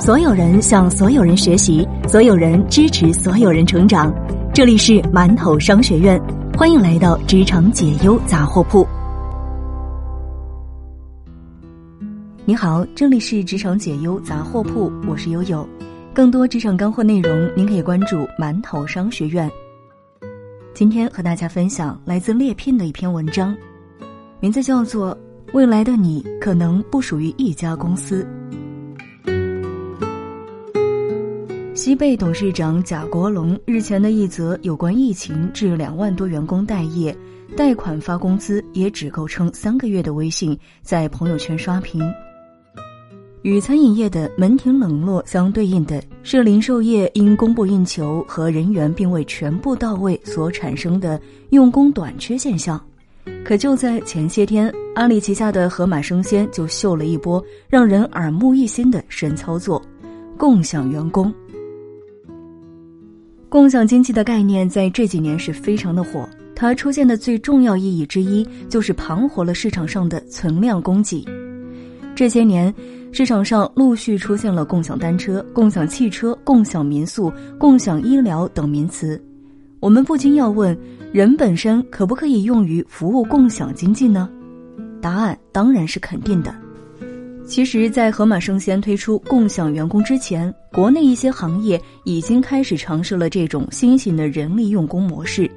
所有人向所有人学习，所有人支持所有人成长。这里是馒头商学院，欢迎来到职场解忧杂货铺。你好，这里是职场解忧杂货铺，我是悠悠。更多职场干货内容，您可以关注馒头商学院。今天和大家分享来自猎聘的一篇文章，名字叫做《未来的你可能不属于一家公司》。西贝董事长贾国龙日前的一则有关疫情致两万多员工待业、贷款发工资也只够撑三个月的微信，在朋友圈刷屏。与餐饮业的门庭冷落相对应的是，零售业因供不应求和人员并未全部到位所产生的用工短缺现象。可就在前些天，阿里旗下的盒马生鲜就秀了一波让人耳目一新的神操作——共享员工。共享经济的概念在这几年是非常的火，它出现的最重要意义之一就是盘活了市场上的存量供给。这些年，市场上陆续出现了共享单车、共享汽车、共享民宿、共享医疗等名词。我们不禁要问：人本身可不可以用于服务共享经济呢？答案当然是肯定的。其实，在盒马生鲜推出共享员工之前，国内一些行业已经开始尝试了这种新型的人力用工模式。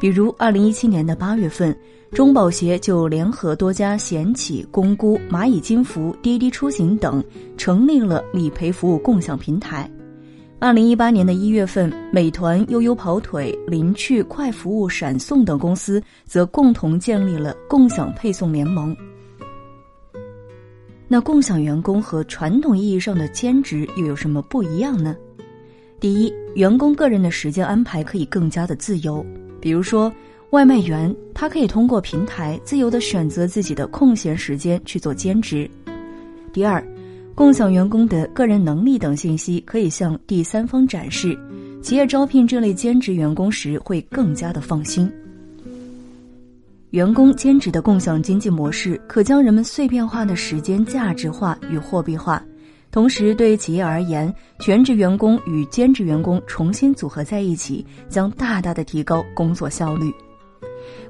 比如，二零一七年的八月份，中保协就联合多家险企、公估、蚂蚁金服、滴滴出行等，成立了理赔服务共享平台。二零一八年的一月份，美团、悠悠跑腿、林趣、快服务、闪送等公司则共同建立了共享配送联盟。那共享员工和传统意义上的兼职又有什么不一样呢？第一，员工个人的时间安排可以更加的自由，比如说外卖员，他可以通过平台自由的选择自己的空闲时间去做兼职。第二，共享员工的个人能力等信息可以向第三方展示，企业招聘这类兼职员工时会更加的放心。员工兼职的共享经济模式，可将人们碎片化的时间价值化与货币化，同时对企业而言，全职员工与兼职员工重新组合在一起，将大大的提高工作效率。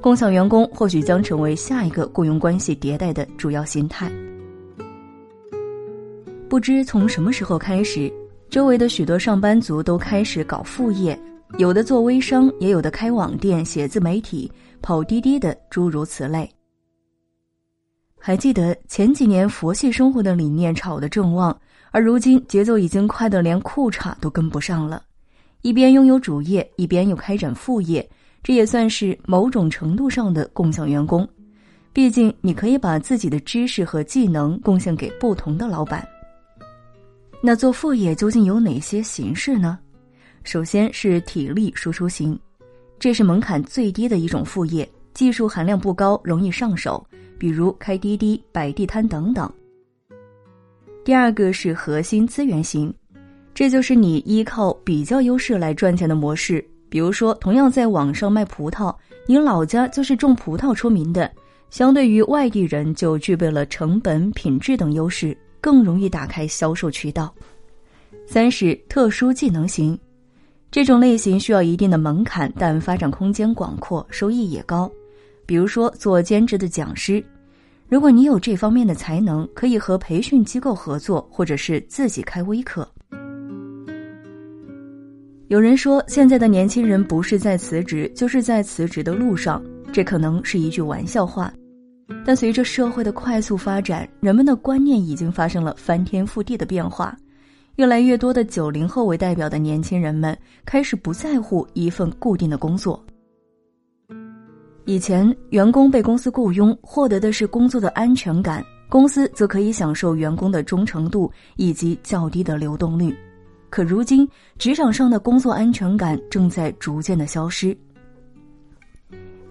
共享员工或许将成为下一个雇佣关系迭代的主要形态。不知从什么时候开始，周围的许多上班族都开始搞副业，有的做微商，也有的开网店、写自媒体。跑滴滴的诸如此类。还记得前几年佛系生活的理念炒得正旺，而如今节奏已经快得连裤衩都跟不上了。一边拥有主业，一边又开展副业，这也算是某种程度上的共享员工。毕竟你可以把自己的知识和技能贡献给不同的老板。那做副业究竟有哪些形式呢？首先是体力输出型。这是门槛最低的一种副业，技术含量不高，容易上手，比如开滴滴、摆地摊等等。第二个是核心资源型，这就是你依靠比较优势来赚钱的模式。比如说，同样在网上卖葡萄，你老家就是种葡萄出名的，相对于外地人就具备了成本、品质等优势，更容易打开销售渠道。三是特殊技能型。这种类型需要一定的门槛，但发展空间广阔，收益也高。比如说做兼职的讲师，如果你有这方面的才能，可以和培训机构合作，或者是自己开微课。有人说，现在的年轻人不是在辞职，就是在辞职的路上，这可能是一句玩笑话。但随着社会的快速发展，人们的观念已经发生了翻天覆地的变化。越来越多的九零后为代表的年轻人们开始不在乎一份固定的工作。以前，员工被公司雇佣，获得的是工作的安全感，公司则可以享受员工的忠诚度以及较低的流动率。可如今，职场上的工作安全感正在逐渐的消失。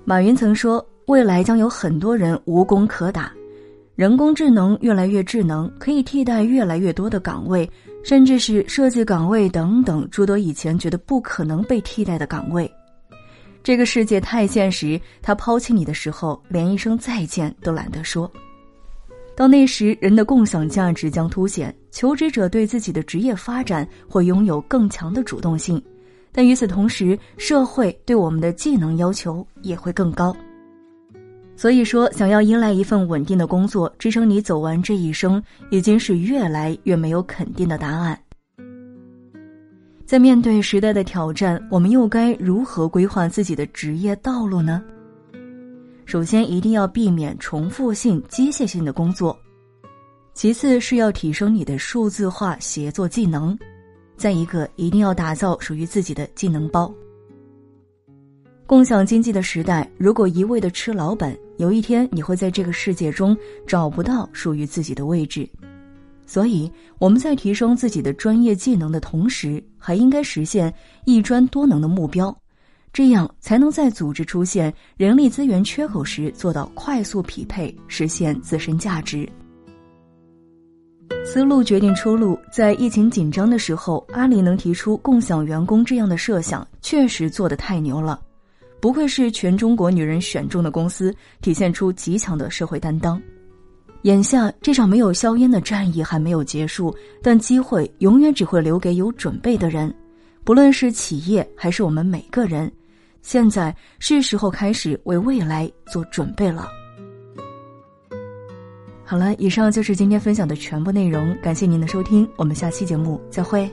马云曾说：“未来将有很多人无工可打，人工智能越来越智能，可以替代越来越多的岗位。”甚至是设计岗位等等诸多以前觉得不可能被替代的岗位，这个世界太现实，他抛弃你的时候连一声再见都懒得说。到那时，人的共享价值将凸显，求职者对自己的职业发展会拥有更强的主动性，但与此同时，社会对我们的技能要求也会更高。所以说，想要迎来一份稳定的工作支撑你走完这一生，已经是越来越没有肯定的答案。在面对时代的挑战，我们又该如何规划自己的职业道路呢？首先，一定要避免重复性、机械性的工作；其次是要提升你的数字化协作技能；再一个，一定要打造属于自己的技能包。共享经济的时代，如果一味的吃老本，有一天你会在这个世界中找不到属于自己的位置。所以，我们在提升自己的专业技能的同时，还应该实现一专多能的目标。这样才能在组织出现人力资源缺口时做到快速匹配，实现自身价值。思路决定出路，在疫情紧张的时候，阿里能提出共享员工这样的设想，确实做得太牛了。不愧是全中国女人选中的公司，体现出极强的社会担当。眼下这场没有硝烟的战役还没有结束，但机会永远只会留给有准备的人。不论是企业还是我们每个人，现在是时候开始为未来做准备了。好了，以上就是今天分享的全部内容，感谢您的收听，我们下期节目再会。